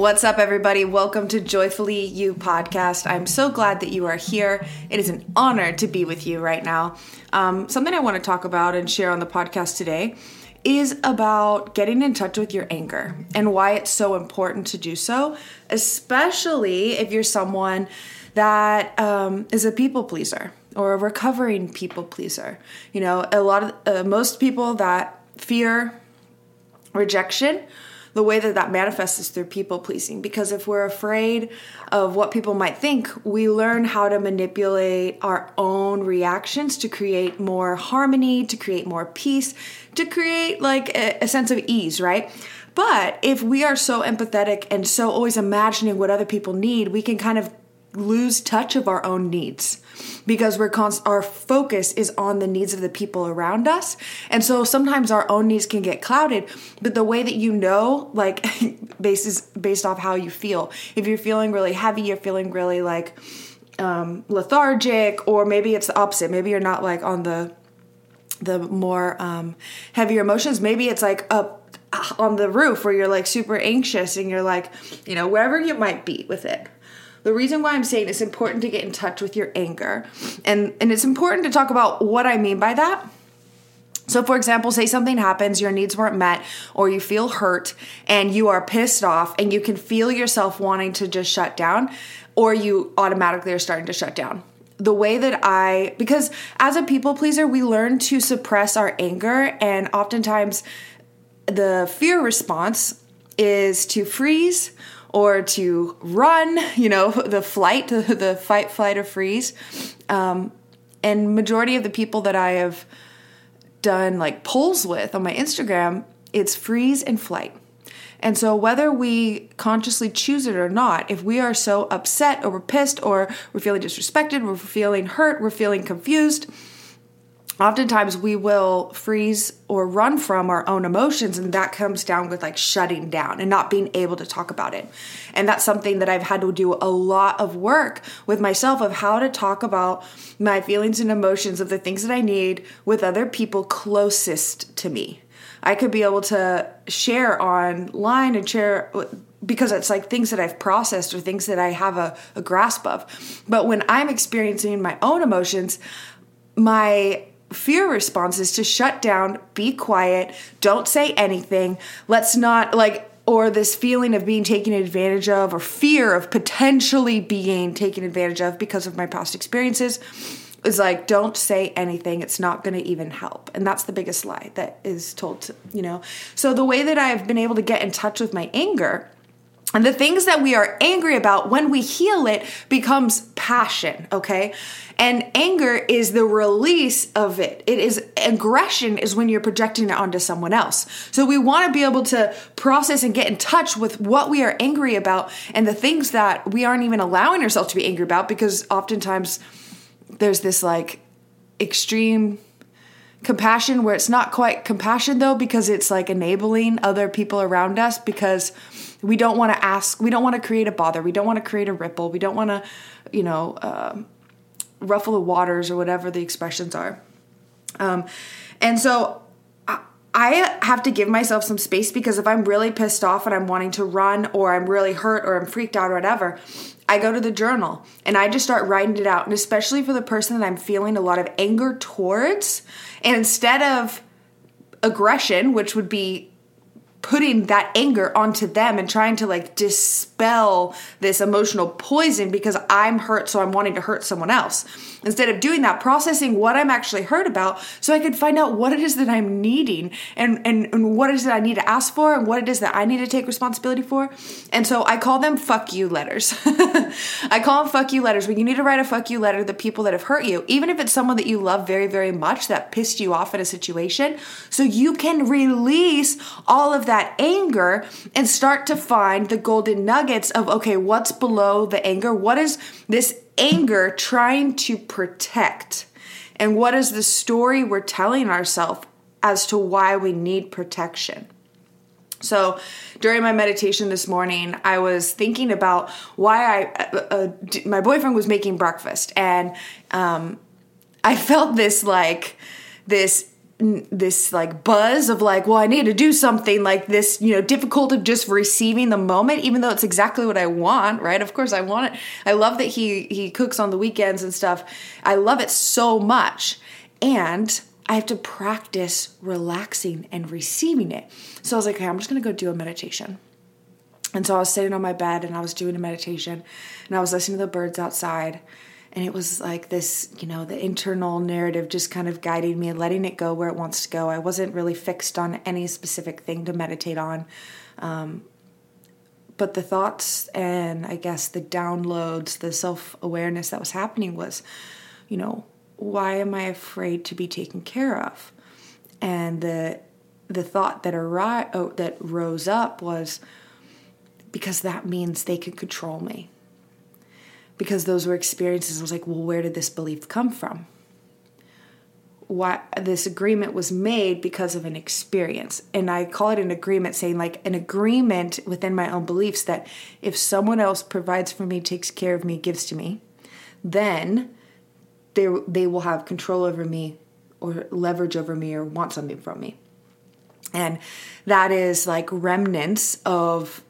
What's up, everybody? Welcome to Joyfully You podcast. I'm so glad that you are here. It is an honor to be with you right now. Um, something I want to talk about and share on the podcast today is about getting in touch with your anger and why it's so important to do so, especially if you're someone that um, is a people pleaser or a recovering people pleaser. You know, a lot of uh, most people that fear rejection the way that that manifests is through people pleasing. Because if we're afraid of what people might think we learn how to manipulate our own reactions to create more harmony to create more peace to create like a, a sense of ease right? But if we are so empathetic and so always imagining what other people need we can kind of lose touch of our own needs because we're const- our focus is on the needs of the people around us. And so sometimes our own needs can get clouded but the way that you know like basis based off how you feel. If you're feeling really heavy you're feeling really like um, lethargic or maybe it's the opposite. Maybe you're not like on the the more um, heavier emotions. Maybe it's like up on the roof where you're like super anxious and you're like you know wherever you might be with it the reason why I'm saying it's important to get in touch with your anger, and, and it's important to talk about what I mean by that. So, for example, say something happens, your needs weren't met, or you feel hurt and you are pissed off, and you can feel yourself wanting to just shut down, or you automatically are starting to shut down. The way that I, because as a people pleaser, we learn to suppress our anger, and oftentimes the fear response is to freeze or to run, you know, the flight, the fight, flight, or freeze. Um, and majority of the people that I have done like polls with on my Instagram, it's freeze and flight. And so, whether we consciously choose it or not, if we are so upset or we're pissed or we're feeling disrespected, we're feeling hurt, we're feeling confused, oftentimes we will freeze or run from our own emotions and that comes down with like shutting down and not being able to talk about it and that's something that i've had to do a lot of work with myself of how to talk about my feelings and emotions of the things that i need with other people closest to me i could be able to share online and share because it's like things that I've processed or things that I have a, a grasp of. But when I'm experiencing my own emotions, my fear response is to shut down, be quiet, don't say anything. Let's not like or this feeling of being taken advantage of or fear of potentially being taken advantage of because of my past experiences is like don't say anything it's not going to even help and that's the biggest lie that is told to you know so the way that i've been able to get in touch with my anger and the things that we are angry about, when we heal it, becomes passion, okay? And anger is the release of it. It is aggression is when you're projecting it onto someone else. So we want to be able to process and get in touch with what we are angry about and the things that we aren't even allowing ourselves to be angry about because oftentimes there's this like extreme compassion where it's not quite compassion though because it's like enabling other people around us because we don't want to ask we don't want to create a bother we don't want to create a ripple we don't want to you know uh, ruffle the waters or whatever the expressions are um, and so I have to give myself some space because if I'm really pissed off and I'm wanting to run or I'm really hurt or I'm freaked out or whatever, I go to the journal and I just start writing it out. And especially for the person that I'm feeling a lot of anger towards, and instead of aggression, which would be putting that anger onto them and trying to like dispel this emotional poison because I'm hurt, so I'm wanting to hurt someone else. Instead of doing that, processing what I'm actually hurt about so I could find out what it is that I'm needing and, and, and what it is that I need to ask for and what it is that I need to take responsibility for. And so I call them fuck you letters. I call them fuck you letters. When you need to write a fuck you letter to the people that have hurt you, even if it's someone that you love very, very much that pissed you off in a situation, so you can release all of that anger and start to find the golden nuggets of okay, what's below the anger? What is this anger trying to protect? And what is the story we're telling ourselves as to why we need protection? So, during my meditation this morning, I was thinking about why I, uh, uh, my boyfriend was making breakfast, and um, I felt this like this this like buzz of like well i need to do something like this you know difficult of just receiving the moment even though it's exactly what i want right? Of course i want it. I love that he he cooks on the weekends and stuff. I love it so much. And i have to practice relaxing and receiving it. So i was like okay i'm just gonna go do a meditation. And so i was sitting on my bed and i was doing a meditation and i was listening to the birds outside and it was like this you know the internal narrative just kind of guiding me and letting it go where it wants to go. I wasn't really fixed on any specific thing to meditate on. Um, but the thoughts and i guess the downloads the self-awareness that was happening was you know why am i afraid to be taken care of? And the the thought that arri- oh, that rose up was because that means they can control me because those were experiences. I was like, well, where did this belief come from? Why this agreement was made because of an experience. And I call it an agreement, saying like an agreement within my own beliefs that if someone else provides for me, takes care of me, gives to me, then they, they will have control over me or leverage over me or want something from me. And that is like remnants of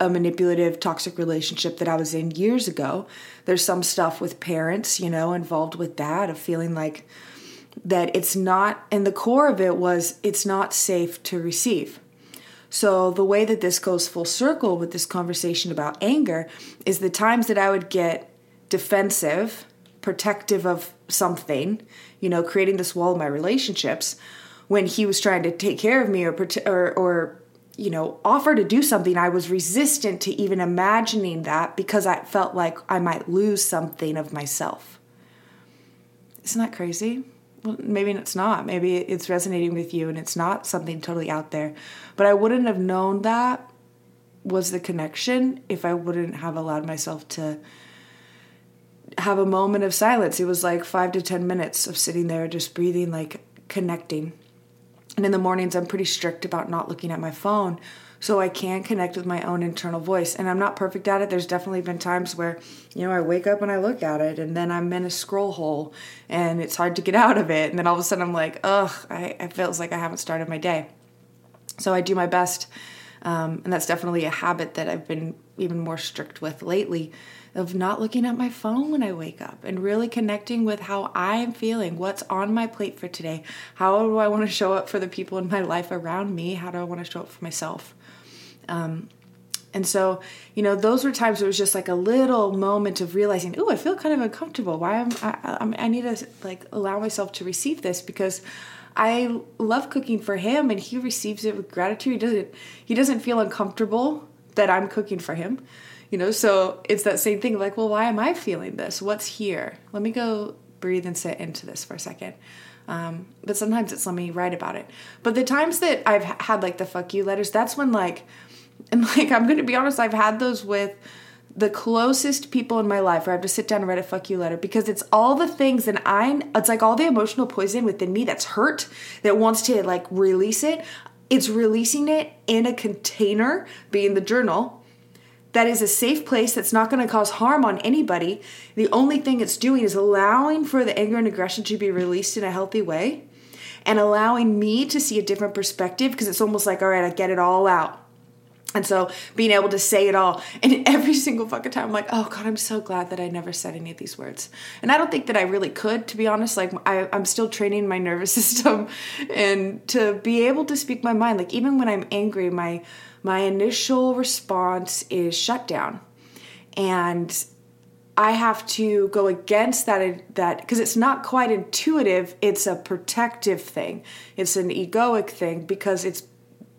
a manipulative toxic relationship that I was in years ago. There's some stuff with parents, you know, involved with that of feeling like that it's not and the core of it was it's not safe to receive. So the way that this goes full circle with this conversation about anger is the times that I would get defensive, protective of something, you know, creating this wall in my relationships when he was trying to take care of me or or, or you know, offer to do something, I was resistant to even imagining that because I felt like I might lose something of myself. Isn't that crazy? Well, maybe it's not. Maybe it's resonating with you and it's not something totally out there. But I wouldn't have known that was the connection if I wouldn't have allowed myself to have a moment of silence. It was like five to 10 minutes of sitting there, just breathing, like connecting and in the mornings, I'm pretty strict about not looking at my phone so I can connect with my own internal voice. And I'm not perfect at it. There's definitely been times where, you know, I wake up and I look at it and then I'm in a scroll hole and it's hard to get out of it. And then all of a sudden I'm like, ugh, I, it feels like I haven't started my day. So I do my best. Um, and that's definitely a habit that I've been even more strict with lately of not looking at my phone when I wake up and really connecting with how I'm feeling, what's on my plate for today, how do I want to show up for the people in my life around me, how do I want to show up for myself. Um, and so, you know, those were times it was just like a little moment of realizing, oh, I feel kind of uncomfortable. Why am I, I? I need to like allow myself to receive this because I love cooking for him, and he receives it with gratitude. He doesn't. He doesn't feel uncomfortable that I'm cooking for him you know so it's that same thing like well why am i feeling this? What's here? Let me go breathe and sit into this for a second. Um, but sometimes it's let me write about it. But the times that i've had like the fuck you letters that's when like and like i'm gonna be honest i've had those with the closest people in my life where I have to sit down and write a fuck you letter because it's all the things that I it's like all the emotional poison within me that's hurt that wants to like release it. It's releasing it in a container, being the journal, that is a safe place that's not going to cause harm on anybody. The only thing it's doing is allowing for the anger and aggression to be released in a healthy way and allowing me to see a different perspective because it's almost like, all right, I get it all out. And so being able to say it all, and every single fucking time, I'm like, oh God, I'm so glad that I never said any of these words. And I don't think that I really could, to be honest. Like, I, I'm still training my nervous system and to be able to speak my mind. Like, even when I'm angry, my my initial response is shut down. And I have to go against that that because it's not quite intuitive, it's a protective thing. It's an egoic thing because it's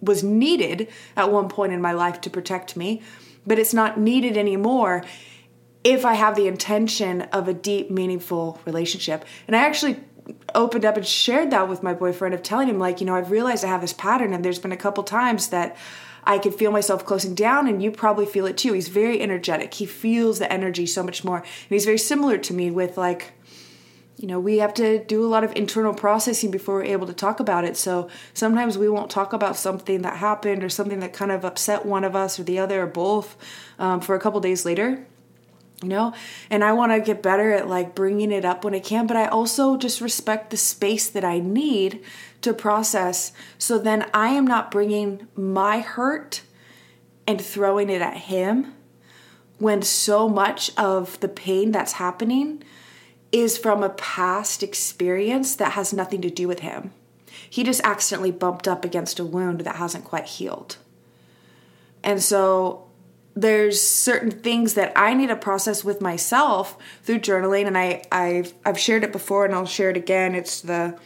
was needed at one point in my life to protect me, but it's not needed anymore if I have the intention of a deep, meaningful relationship. And I actually opened up and shared that with my boyfriend of telling him like, you know, I've realized I have this pattern and there's been a couple times that I could feel myself closing down, and you probably feel it too. He's very energetic. He feels the energy so much more. And he's very similar to me with like, you know, we have to do a lot of internal processing before we're able to talk about it. So sometimes we won't talk about something that happened or something that kind of upset one of us or the other or both um, for a couple days later. You know? And i want to get better at like bringing it up when i can but i also just respect the space that i need to process. So then i am not bringing my hurt and throwing it at him when so much of the pain that's happening is from a past experience that has nothing to do with him. He just accidentally bumped up against a wound that hasn't quite healed. And so there's certain things that I need to process with myself through journaling, and I I've I've shared it before, and I'll share it again. It's the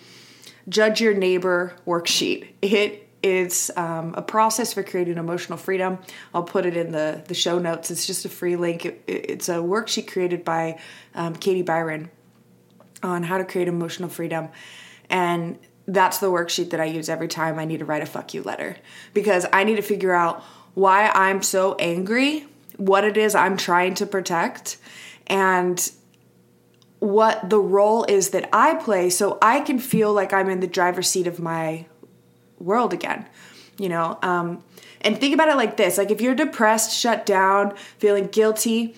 Judge Your Neighbor worksheet. It is um, a process for creating emotional freedom. I'll put it in the the show notes. It's just a free link. It, it's a worksheet created by um, Katie Byron on how to create emotional freedom, and that's the worksheet that I use every time I need to write a fuck you letter because I need to figure out why I'm so angry, what it is I'm trying to protect, and what the role is that I play so I can feel like I'm in the driver's seat of my world again. You know, um, and think about it like this like if you're depressed, shut down, feeling guilty,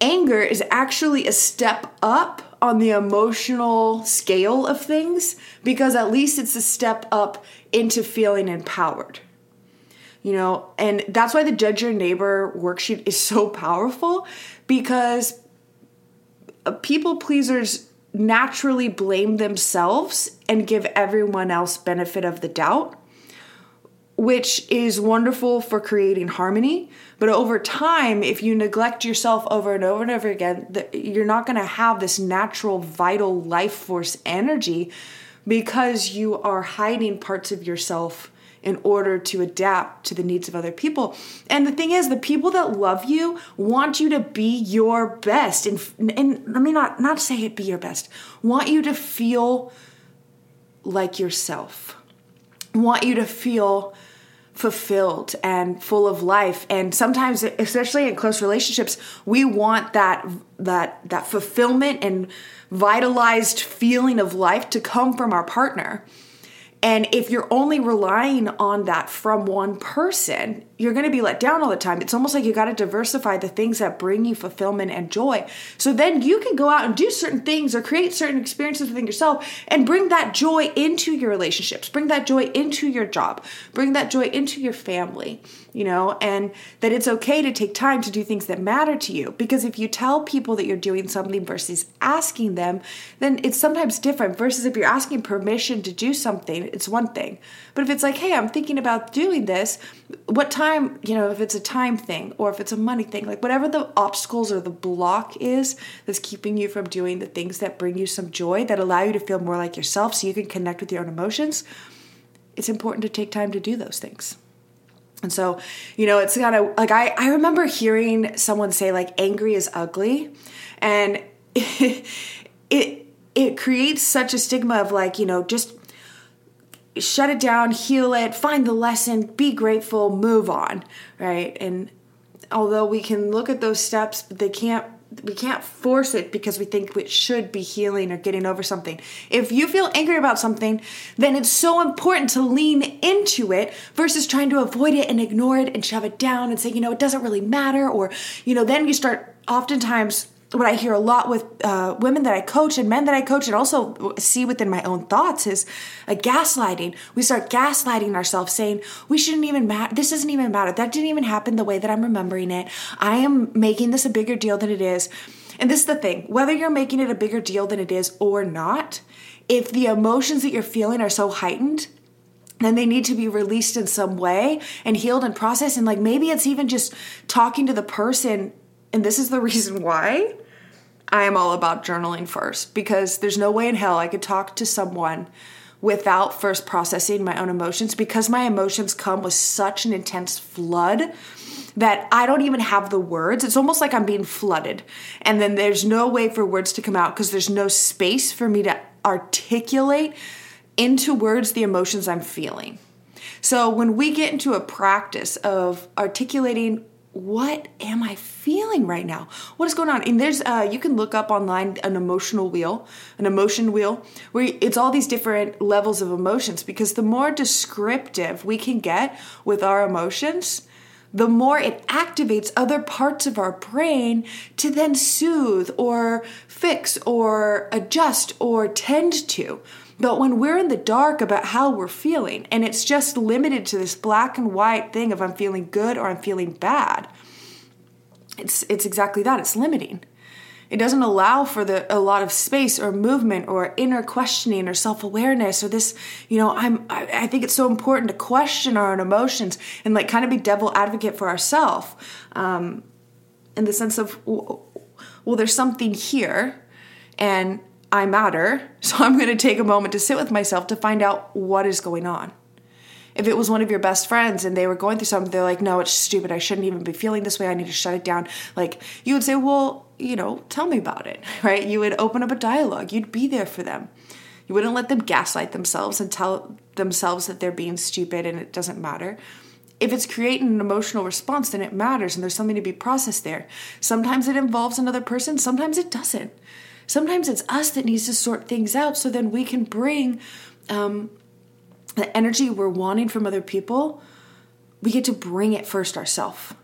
anger is actually a step up on the emotional scale of things because at least it's a step up into feeling empowered you know and that's why the judge your neighbor worksheet is so powerful because people pleasers naturally blame themselves and give everyone else benefit of the doubt which is wonderful for creating harmony. But over time if you neglect yourself over and over and over again you're not going to have this natural vital life force energy because you are hiding parts of yourself in order to adapt to the needs of other people. And the thing is, the people that love you want you to be your best. And, and let me not, not say it be your best, want you to feel like yourself, want you to feel fulfilled and full of life and sometimes especially in close relationships we want that that that fulfillment and vitalized feeling of life to come from our partner and if you're only relying on that from one person, you're going to be let down all the time. It's almost like you got to diversify the things that bring you fulfillment and joy. So then you can go out and do certain things or create certain experiences within yourself and bring that joy into your relationships, bring that joy into your job, bring that joy into your family, you know, and that it's okay to take time to do things that matter to you. Because if you tell people that you're doing something versus asking them, then it's sometimes different versus if you're asking permission to do something, it's one thing. But if it's like, hey, I'm thinking about doing this, what time, you know, if it's a time thing or if it's a money thing, like whatever the obstacles or the block is that's keeping you from doing the things that bring you some joy, that allow you to feel more like yourself so you can connect with your own emotions, it's important to take time to do those things. And so, you know, it's kind of like I, I remember hearing someone say like angry is ugly and it, it it creates such a stigma of like, you know, just shut it down, heal it, find the lesson, be grateful, move on, right? And although we can look at those steps, but they can't we can't force it because we think it should be healing or getting over something. If you feel angry about something, then it's so important to lean into it versus trying to avoid it and ignore it and shove it down and say, you know, it doesn't really matter. Or, you know, then you start oftentimes what I hear a lot with uh, women that I coach and men that I coach, and also see within my own thoughts is a gaslighting. We start gaslighting ourselves, saying we shouldn't even matter. This doesn't even matter. That didn't even happen the way that I'm remembering it. I am making this a bigger deal than it is. And this is the thing: whether you're making it a bigger deal than it is or not, if the emotions that you're feeling are so heightened, then they need to be released in some way and healed and processed. And like maybe it's even just talking to the person and this is the reason why I am all about journaling first because there's no way in hell I could talk to someone without first processing my own emotions because my emotions come with such an intense flood that I don't even have the words. It's almost like I'm being flooded. And then there's no way for words to come out because there's no space for me to articulate into words the emotions I'm feeling. So when we get into a practice of articulating what am I feeling right now? What is going on? And there's uh, you can look up online an emotional wheel, an emotion wheel, where it's all these different levels of emotions. Because the more descriptive we can get with our emotions, the more it activates other parts of our brain to then soothe or fix or adjust or tend to. But when we're in the dark about how we're feeling and it's just limited to this black and white thing of I'm feeling good or I'm feeling bad, it's it's exactly that. It's limiting. It doesn't allow for the a lot of space or movement or inner questioning or self-awareness or this, you know, I'm I, I think it's so important to question our own emotions and like kind of be devil advocate for ourselves. Um, in the sense of well, there's something here and I matter, so I'm going to take a moment to sit with myself to find out what is going on if it was one of your best friends and they were going through something, they're like, no, it's stupid. I shouldn't even be feeling this way. I need to shut it down. Like, you would say, well, you know, tell me about it, right? You would open up a dialogue. You'd be there for them. You wouldn't let them gaslight themselves and tell themselves that they're being stupid and it doesn't matter. If it's creating an emotional response, then it matters and there's something to be processed there. Sometimes it involves another person, sometimes it doesn't. Sometimes it's us that needs to sort things out so then we can bring um, the energy we're wanting from other people, we get to bring it first ourselves.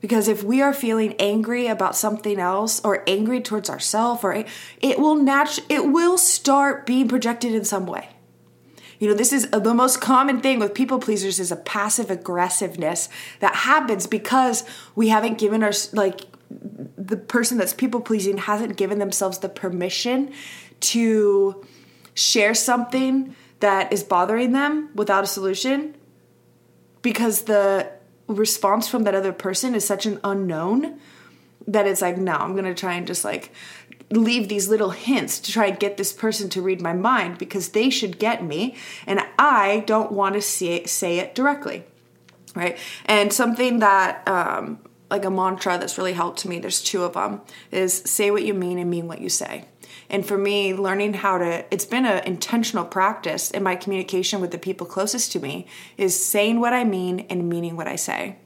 Because if we are feeling angry about something else or angry towards ourselves or it will natu- it will start being projected in some way. You know, this is the most common thing with people pleasers is a passive aggressiveness that happens because we haven't given our like the person that's people pleasing hasn't given themselves the permission to share something that is bothering them without a solution because the response from that other person is such an unknown that it's like, no, I'm gonna try and just like leave these little hints to try and get this person to read my mind because they should get me and I don't want to say, say it directly. Right. And something that, um, like a mantra that's really helped me, there's two of them, is say what you mean and mean what you say. And for me, learning how to, it's been an intentional practice in my communication with the people closest to me, is saying what I mean and meaning what I say.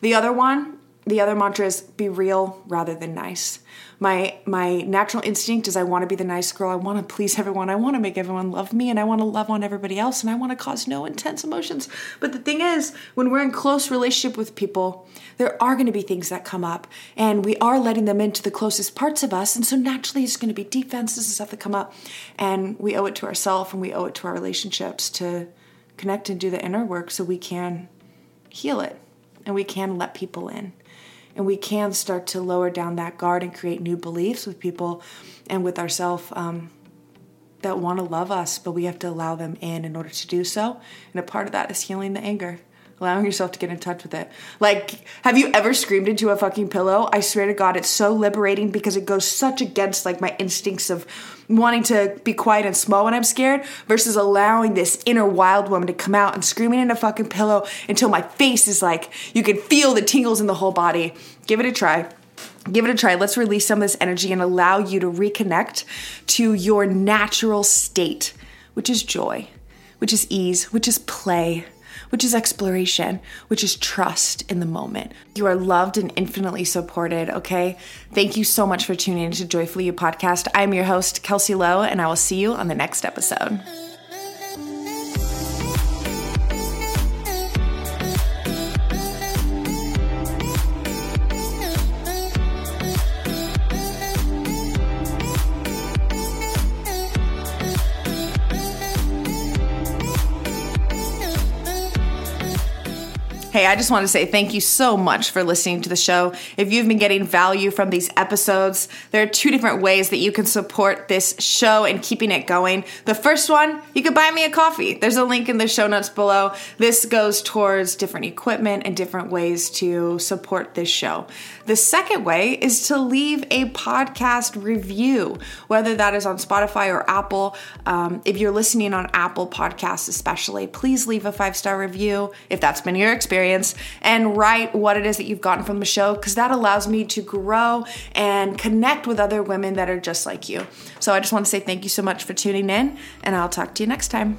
The other one, the other mantra is be real rather than nice my my natural instinct is I want to be the nice girl. I want to please everyone. I want to make everyone love me and I want to love on everybody else and I want to cause no intense emotions. But the thing is, when we're in close relationship with people, there are going to be things that come up and we are letting them into the closest parts of us and so naturally it's going to be defenses and stuff that come up and we owe it to ourselves and we owe it to our relationships to connect and do the inner work so we can heal it and we can let people in and we can start to lower down that guard and create new beliefs with people and with ourselves um, that want to love us, but we have to allow them in in order to do so. And a part of that is healing the anger allowing yourself to get in touch with it. Like, have you ever screamed into a fucking pillow? I swear to God, it's so liberating because it goes such against like my instincts of wanting to be quiet and small when I'm scared versus allowing this inner wild woman to come out and screaming in a fucking pillow until my face is like, you can feel the tingles in the whole body. Give it a try. Give it a try. Let's release some of this energy and allow you to reconnect to your natural state, which is joy, which is ease, which is play, which is exploration, which is trust in the moment. You are loved and infinitely supported, okay? Thank you so much for tuning into Joyfully You podcast. I'm your host, Kelsey Lowe, and I will see you on the next episode. Hey, I just want to say thank you so much for listening to the show. If you've been getting value from these episodes, there are two different ways that you can support this show and keeping it going. The first one, you could buy me a coffee. There's a link in the show notes below. This goes towards different equipment and different ways to support this show. The second way is to leave a podcast review, whether that is on Spotify or Apple. Um, if you're listening on Apple Podcasts, especially, please leave a five star review if that's been your experience experience and write what it is that you've gotten from the show because that allows me to grow and connect with other women that are just like you. So I just want to say thank you so much for tuning in, and I'll talk to you next time.